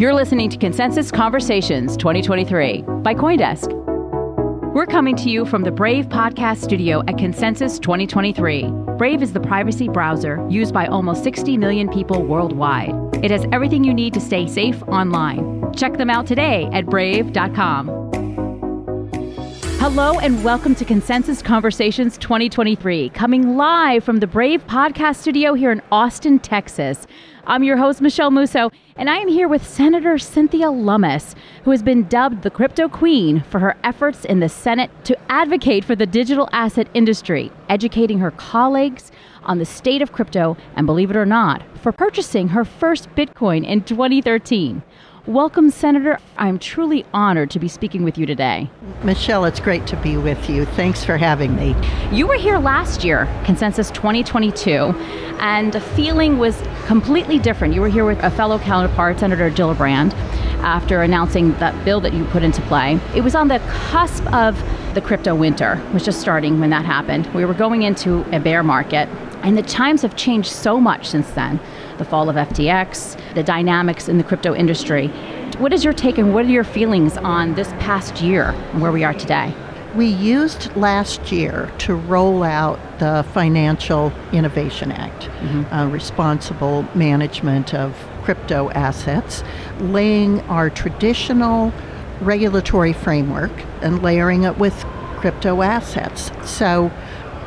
You're listening to Consensus Conversations 2023 by Coindesk. We're coming to you from the Brave podcast studio at Consensus 2023. Brave is the privacy browser used by almost 60 million people worldwide. It has everything you need to stay safe online. Check them out today at brave.com. Hello and welcome to Consensus Conversations 2023, coming live from the Brave podcast studio here in Austin, Texas. I'm your host, Michele Musso, and I am here with Senator Cynthia Lummis, who has been dubbed the crypto queen for her efforts in the Senate to advocate for the digital asset industry, educating her colleagues on the state of crypto, and believe it or not, for purchasing her first Bitcoin in 2013. Welcome, Senator. I'm truly honored to be speaking with you today. Michele, it's great to be with you. Thanks for having me. You were here last year, Consensus 2022, and the feeling was completely different. You were here with a fellow counterpart, Senator Gillibrand, after announcing that bill that you put into play. It was on the cusp of the crypto winter, was just starting when that happened. We were going into a bear market, and the times have changed so much since then the fall of FTX, the dynamics in the crypto industry. What is your take and what are your feelings on this past year and where we are today? We used last year to roll out the Financial Innovation Act, mm-hmm. uh, responsible management of crypto assets, laying our traditional regulatory framework and layering it with crypto assets. So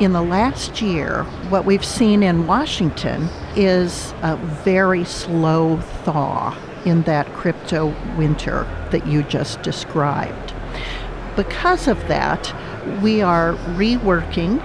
in the last year, what we've seen in Washington is a very slow thaw in that crypto winter that you just described. Because of that, we are reworking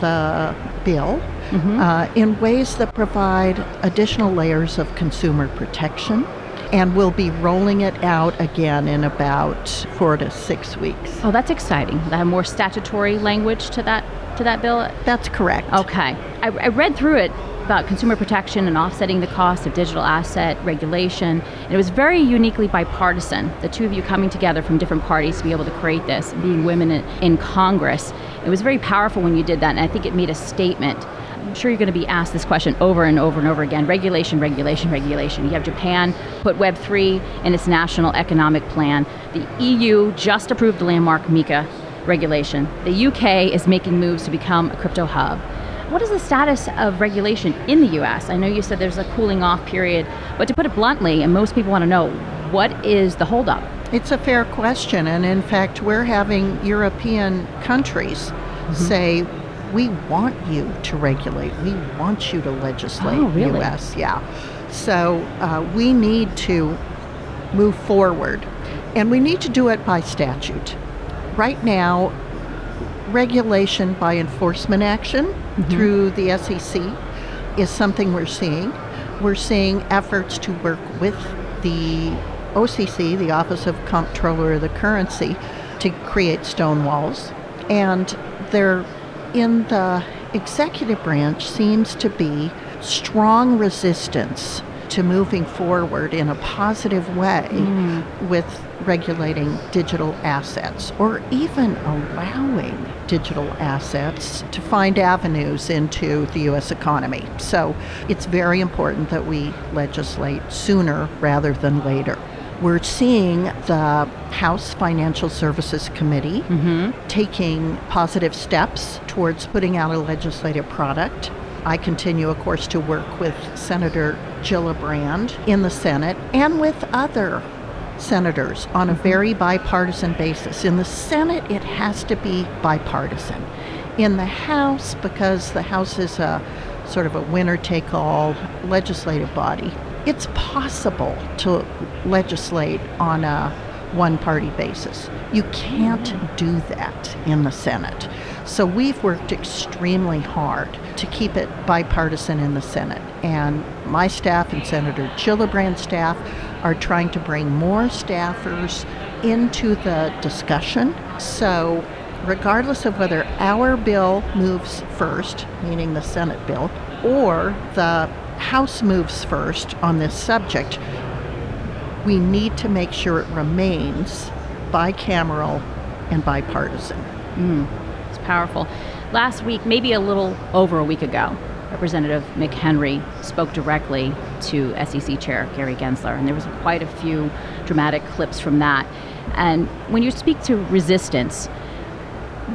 the bill mm-hmm. uh, in ways that provide additional layers of consumer protection. And we'll be rolling it out again in about four to six weeks. Oh, that's exciting. That more statutory language to that to that bill? That's correct. Okay. I, I read through it about consumer protection and offsetting the cost of digital asset regulation. And it was very uniquely bipartisan. The two of you coming together from different parties to be able to create this, being women in, in Congress. It was very powerful when you did that, and I think it made a statement. I'm sure you're going to be asked this question over and over and over again regulation, regulation, regulation. You have Japan put Web3 in its national economic plan. The EU just approved the landmark MiCA regulation. The UK is making moves to become a crypto hub. What is the status of regulation in the US? I know you said there's a cooling off period, but to put it bluntly, and most people want to know, what is the holdup? It's a fair question, and in fact, we're having European countries mm-hmm. say, we want you to regulate. We want you to legislate. Oh, really? U.S. Yeah. So uh, we need to move forward, and we need to do it by statute right now, regulation by enforcement action mm-hmm. through the SEC is something we're seeing. We're seeing efforts to work with the OCC, the Office of Comptroller of the Currency, to create stone walls. And there, in the executive branch, seems to be strong resistance to moving forward in a positive way mm. with regulating digital assets or even allowing digital assets to find avenues into the U.S. economy. So it's very important that we legislate sooner rather than later. We're seeing the House Financial Services Committee mm-hmm. taking positive steps towards putting out a legislative product I continue, of course, to work with Senator Gillibrand in the Senate and with other senators on a very bipartisan basis. In the Senate, it has to be bipartisan. In the House, because the House is a sort of a winner take all legislative body, it's possible to legislate on a one party basis. You can't mm-hmm. do that in the Senate. So we've worked extremely hard to keep it bipartisan in the Senate. And my staff and Senator Gillibrand's staff are trying to bring more staffers into the discussion. So regardless of whether our bill moves first, meaning the Senate bill, or the House moves first on this subject, we need to make sure it remains bicameral and bipartisan. Mm it's powerful. Last week, maybe a little over a week ago, Representative McHenry spoke directly to SEC Chair Gary Gensler, and there was quite a few dramatic clips from that. And when you speak to resistance,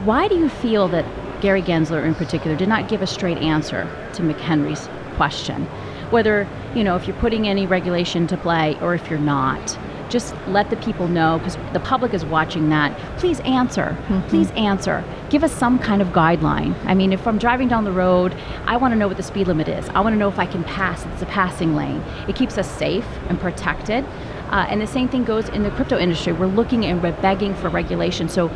why do you feel that Gary Gensler in particular did not give a straight answer to McHenry's question? Whether, you know, if you're putting any regulation to play or if you're not just let the people know because the public is watching that. Please answer. Mm-hmm. Please answer. Give us some kind of guideline. I mean, if I'm driving down the road, I want to know what the speed limit is. I want to know if I can pass. It's a passing lane. It keeps us safe and protected. Uh, and the same thing goes in the crypto industry. We're looking and we're begging for regulation. So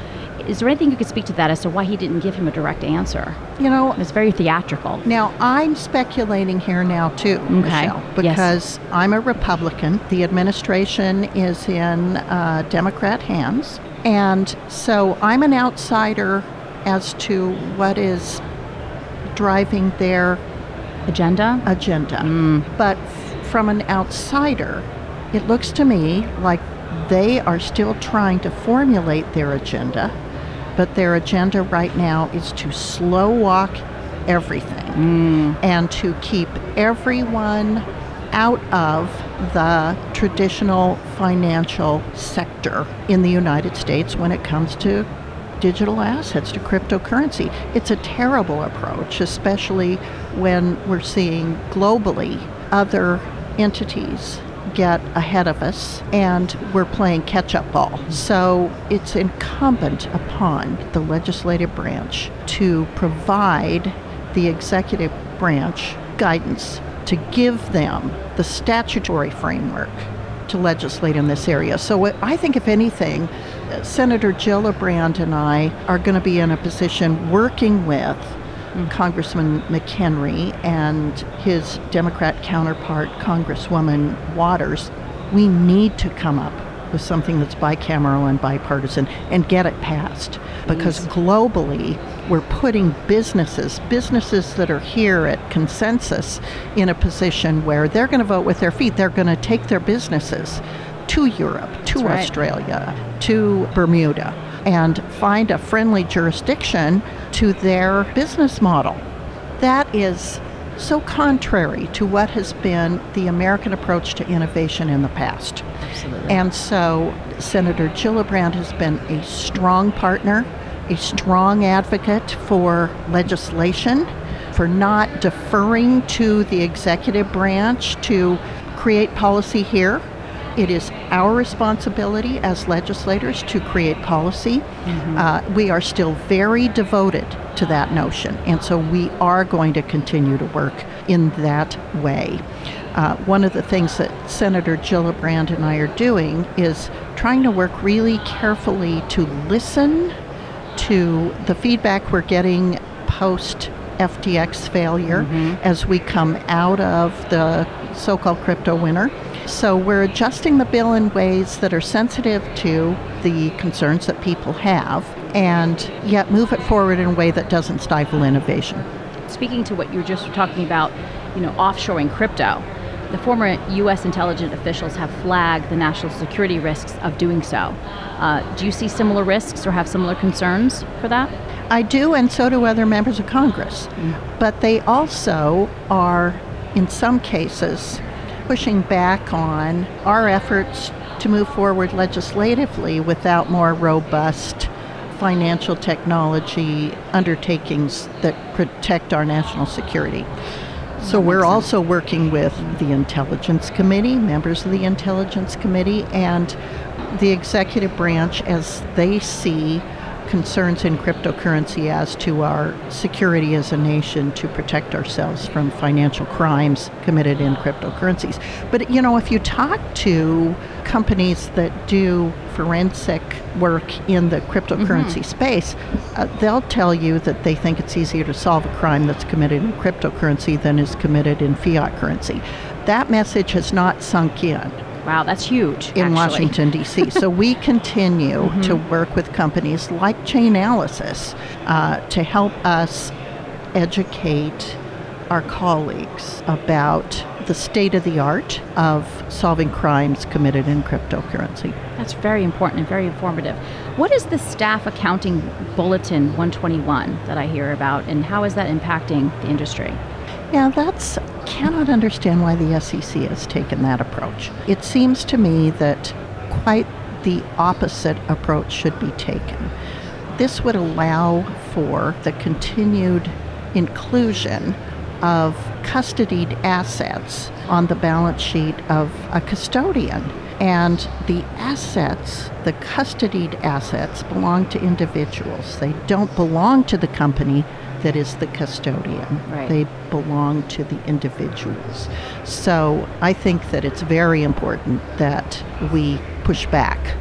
is there anything you could speak to that as to why he didn't give him a direct answer? You know, it's very theatrical. Now, I'm speculating here now, too, okay. Michele, because yes. I'm a Republican. The administration is in uh, Democrat hands. And so I'm an outsider as to what is driving their agenda. Agenda. Mm. But from an outsider, it looks to me like they are still trying to formulate their agenda but their agenda right now is to slow walk everything mm. and to keep everyone out of the traditional financial sector in the United States when it comes to digital assets, to cryptocurrency. It's a terrible approach, especially when we're seeing globally other entities get ahead of us and we're playing catch up ball. So it's incumbent upon the legislative branch to provide the executive branch guidance to give them the statutory framework to legislate in this area. So I think, if anything, Senator Gillibrand and I are going to be in a position working with Congressman McHenry and his Democrat counterpart, Congresswoman Waters, we need to come up with something that's bicameral and bipartisan and get it passed. Because globally, we're putting businesses, businesses that are here at consensus, in a position where they're going to vote with their feet. They're going to take their businesses to Europe, to right. Australia, to Bermuda and find a friendly jurisdiction to their business model. That is so contrary to what has been the American approach to innovation in the past. Absolutely. And so Senator Gillibrand has been a strong partner, a strong advocate for legislation, for not deferring to the executive branch to create policy here it is our responsibility as legislators to create policy. Mm-hmm. Uh, we are still very devoted to that notion, and so we are going to continue to work in that way. Uh, one of the things that Senator Gillibrand and I are doing is trying to work really carefully to listen to the feedback we're getting post FTX failure mm-hmm. as we come out of the so called crypto winter so we're adjusting the bill in ways that are sensitive to the concerns that people have and yet move it forward in a way that doesn't stifle innovation. Speaking to what you were just talking about, you know, offshoring crypto, the former U.S. intelligence officials have flagged the national security risks of doing so. Uh, do you see similar risks or have similar concerns for that? I do, and so do other members of Congress. Mm. But they also are, in some cases, pushing back on our efforts to move forward legislatively without more robust financial technology undertakings that protect our national security. So we're also working with the Intelligence Committee, members of the Intelligence Committee, and the executive branch as they see concerns in cryptocurrency as to our security as a nation to protect ourselves from financial crimes committed in cryptocurrencies. But you know, if you talk to companies that do forensic work in the cryptocurrency mm-hmm. space, uh, they'll tell you that they think it's easier to solve a crime that's committed in cryptocurrency than is committed in fiat currency. That message has not sunk in. Wow, that's huge. In actually. Washington, D.C. so we continue mm-hmm. to work with companies like Chainalysis uh, to help us educate our colleagues about the state of the art of solving crimes committed in cryptocurrency. That's very important and very informative. What is the staff accounting bulletin 121 that I hear about, and how is that impacting the industry? Yeah, that's cannot understand why the SEC has taken that approach. It seems to me that quite the opposite approach should be taken. This would allow for the continued inclusion of custodied assets on the balance sheet of a custodian. And the assets, the custodied assets, belong to individuals. They don't belong to the company that is the custodian. Right. They belong to the individuals. So I think that it's very important that we push back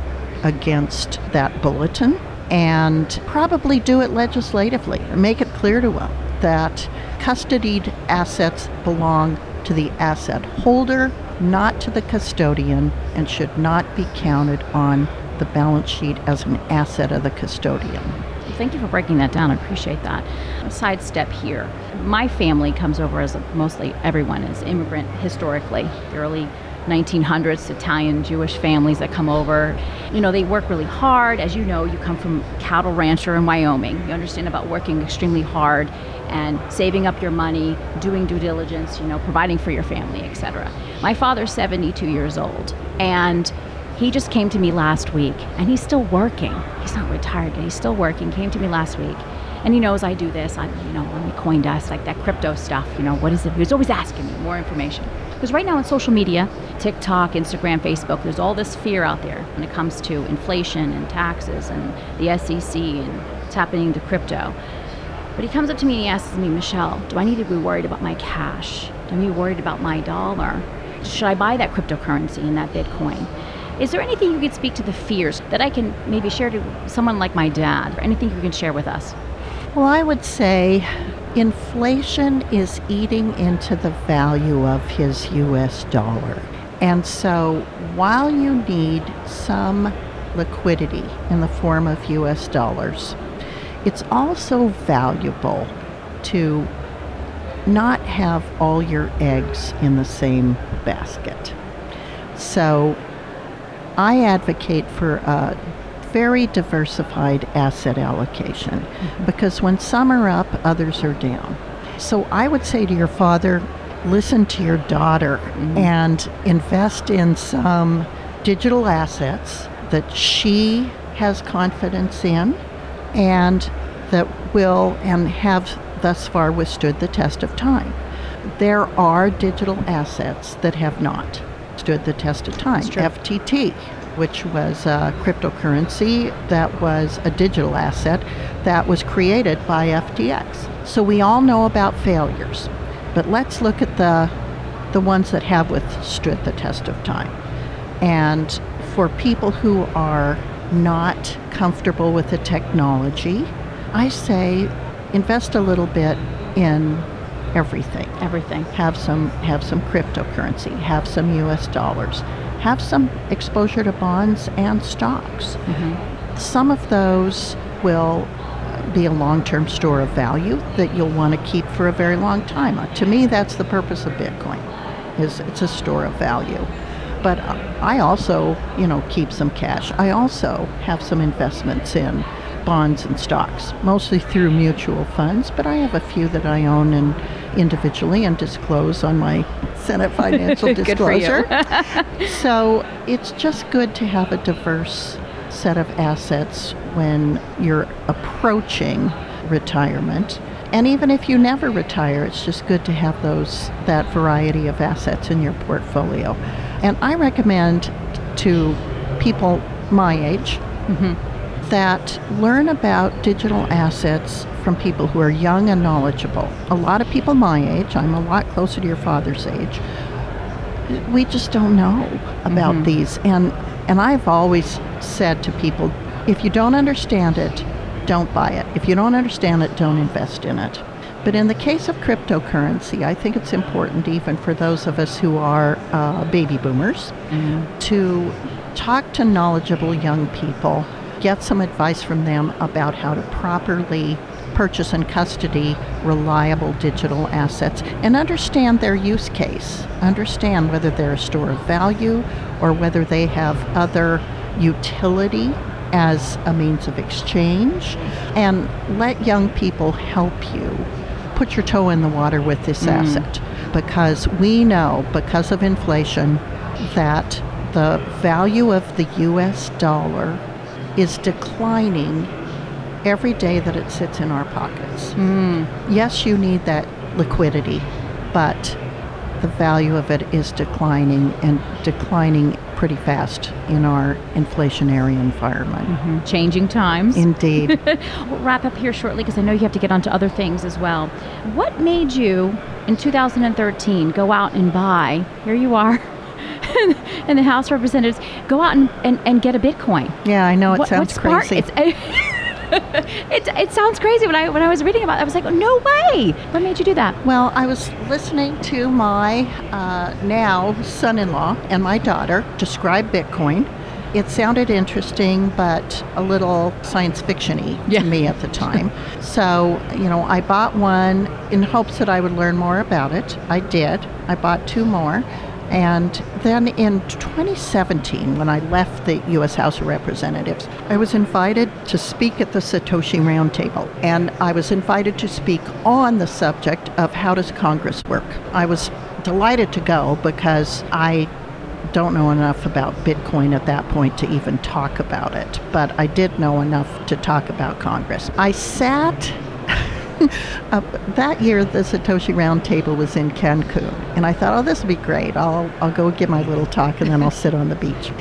against that bulletin and probably do it legislatively make it clear to them that custodied assets belong to the asset holder, not to the custodian, and should not be counted on the balance sheet as an asset of the custodian. Thank you for breaking that down. I appreciate that. A sidestep here. My family comes over as mostly everyone is immigrant historically. The early 1900s Italian Jewish families that come over. You know, they work really hard. As you know, you come from cattle rancher in Wyoming. You understand about working extremely hard and saving up your money, doing due diligence, you know, providing for your family, etc. My father's 72 years old and he just came to me last week and he's still working. He's not retired yet. He's still working. Came to me last week and he knows I do this. I, you know, on the CoinDesk, like that crypto stuff. You know, what is it? He was always asking me more information. Because right now on social media, TikTok, Instagram, Facebook, there's all this fear out there when it comes to inflation and taxes and the SEC and what's happening to crypto. But he comes up to me and he asks me, Michele, do I need to be worried about my cash? Do I need to be worried about my dollar? Should I buy that cryptocurrency and that Bitcoin? Is there anything you could speak to the fears that I can maybe share to someone like my dad, or anything you can share with us? Well, I would say inflation is eating into the value of his US dollar. And so while you need some liquidity in the form of US dollars, it's also valuable to not have all your eggs in the same basket. So I advocate for a very diversified asset allocation mm-hmm. because when some are up, others are down. So I would say to your father, listen to your daughter mm-hmm. and invest in some digital assets that she has confidence in and that will and have thus far withstood the test of time. There are digital assets that have not stood the test of time. FTT, which was a cryptocurrency that was a digital asset that was created by FTX. So we all know about failures, but let's look at the the ones that have withstood the test of time. And for people who are not comfortable with the technology, I say invest a little bit in everything. Everything. Have some have some cryptocurrency, have some US dollars, have some exposure to bonds and stocks. Mm-hmm. Some of those will be a long-term store of value that you'll want to keep for a very long time. Uh, to me, that's the purpose of Bitcoin. Is it's a store of value. But I also, you know, keep some cash. I also have some investments in bonds and stocks, mostly through mutual funds, but I have a few that I own and individually and disclose on my Senate financial disclosure. so it's just good to have a diverse set of assets when you're approaching retirement. And even if you never retire, it's just good to have those that variety of assets in your portfolio. And I recommend to people my age mm-hmm. That learn about digital assets from people who are young and knowledgeable. A lot of people my age, I'm a lot closer to your father's age, we just don't know about mm-hmm. these. And and I've always said to people, if you don't understand it, don't buy it. If you don't understand it, don't invest in it. But in the case of cryptocurrency, I think it's important, even for those of us who are uh, baby boomers, mm-hmm. to talk to knowledgeable young people, get some advice from them about how to properly purchase and custody reliable digital assets and understand their use case. Understand whether they're a store of value or whether they have other utility as a means of exchange. And let young people help you put your toe in the water with this mm. asset because we know, because of inflation, that the value of the US dollar is declining every day that it sits in our pockets. Hmm. Yes, you need that liquidity, but the value of it is declining and declining pretty fast in our inflationary environment. Mm-hmm. Changing times. Indeed. We'll wrap up here shortly because I know you have to get onto other things as well. What made you in 2013 go out and buy, here you are, in the House Representatives, go out and, and, and get a Bitcoin? yeah, I know it what, sounds crazy. It, it sounds crazy when I when I was reading about it. I was like, oh, no way. What made you do that? Well, I was listening to my uh, now son in law and my daughter describe Bitcoin. It sounded interesting, but a little science fiction y Yeah. to me at the time. so, you know, I bought one in hopes that I would learn more about it. I did. I bought two more. And then in 2017, when I left the U.S. House of Representatives, I was invited to speak at the Satoshi Roundtable. And I was invited to speak on the subject of how does Congress work. I was delighted to go because I don't know enough about Bitcoin at that point to even talk about it, but I did know enough to talk about Congress. I sat uh, that year, the Satoshi Roundtable was in Cancun, and I thought, oh, this will be great. I'll, I'll go give my little talk, and then I'll sit on the beach.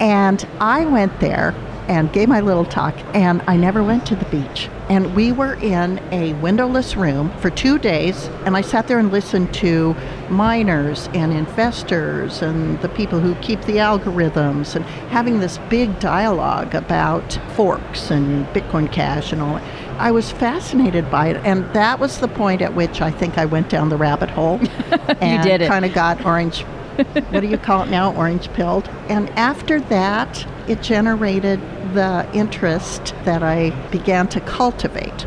And I went there and gave my little talk, and I never went to the beach. And we were in a windowless room for two days, and I sat there and listened to miners and investors and the people who keep the algorithms and having this big dialogue about forks and Bitcoin Cash and all that. I was fascinated by it, and that was the point at which I think I went down the rabbit hole and kind of got orange. what do you call it now? Orange pilled. And after that, it generated the interest that I began to cultivate.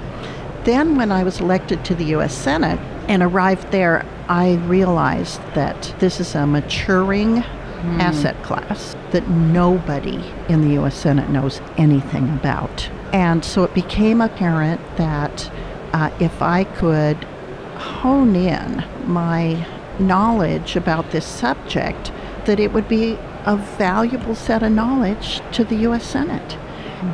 Then, when I was elected to the U.S. Senate and arrived there, I realized that this is a maturing asset class that nobody in the U.S. Senate knows anything about. And so it became apparent that uh, if I could hone in my knowledge about this subject, that it would be a valuable set of knowledge to the U.S. Senate.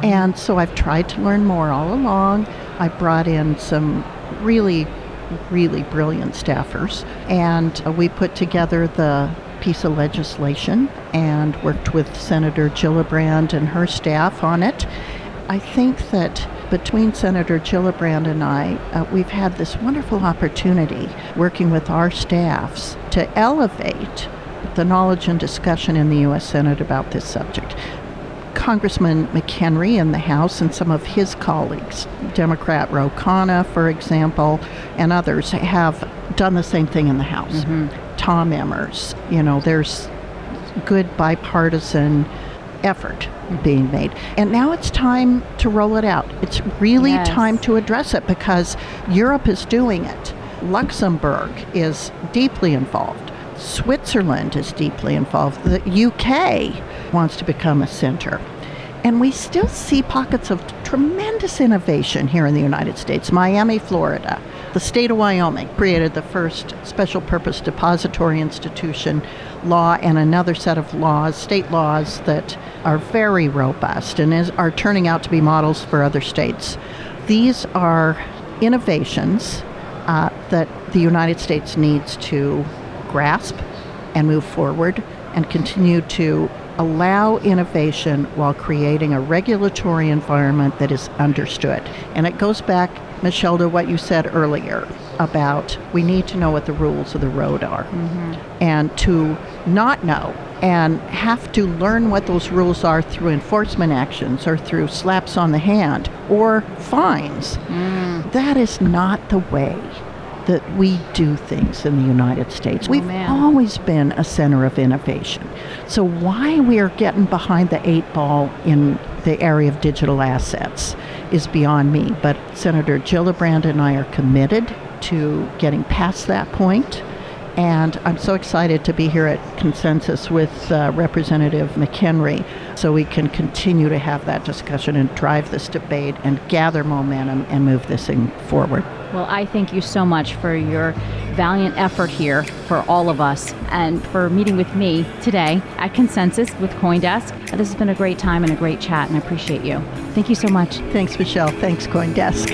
And so I've tried to learn more all along. I brought in some really, really brilliant staffers, and uh, we put together the piece of legislation and worked with Senator Gillibrand and her staff on it. I think that between Senator Gillibrand and I, uh, we've had this wonderful opportunity working with our staffs to elevate the knowledge and discussion in the U.S. Senate about this subject. Congressman McHenry in the House and some of his colleagues, Democrat Ro Khanna, for example, and others, have done the same thing in the House. Tom Emmers, you know, there's good bipartisan effort being made. And now it's time to roll it out. It's really Yes. time to address it because Europe is doing it. Luxembourg is deeply involved. Switzerland is deeply involved. The UK wants to become a center. And we still see pockets of tremendous innovation here in the United States. Miami, Florida, the state of Wyoming created the first special purpose depository institution law and another set of laws, state laws that are very robust and is, are turning out to be models for other states. These are innovations uh, that the United States needs to grasp and move forward and continue to allow innovation while creating a regulatory environment that is understood. And it goes back, Michele, to what you said earlier about we need to know what the rules of the road are. Mm-hmm. And to not know and have to learn what those rules are through enforcement actions or through slaps on the hand or fines, mm. that is not the way that we do things in the United States. Oh, We've man. always been a center of innovation. So why we are getting behind the eight ball in the area of digital assets is beyond me. But Senator Gillibrand and I are committed to getting past that point And I'm so excited to be here at Consensus with uh, Representative McHenry so we can continue to have that discussion and drive this debate and gather momentum and move this thing forward. Well, I thank you so much for your valiant effort here for all of us and for meeting with me today at Consensus with Coindesk. This has been a great time and a great chat, and I appreciate you. Thank you so much. Thanks, Michele. Thanks, Coindesk.